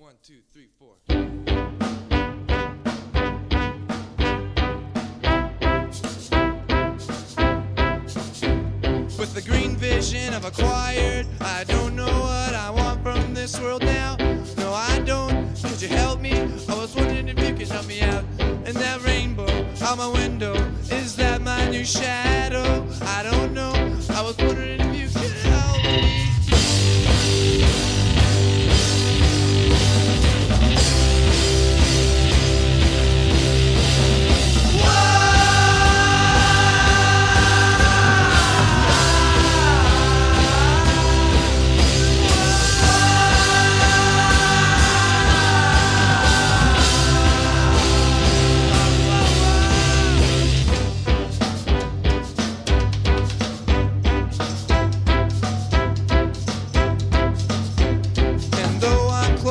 One, two, three, four. With the green vision I've acquired, I don't know what I want from this world now. No, I don't. Could you help me? I was wondering if you could help me out. And that rainbow out my window,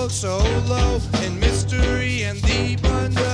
so low in mystery and deep don't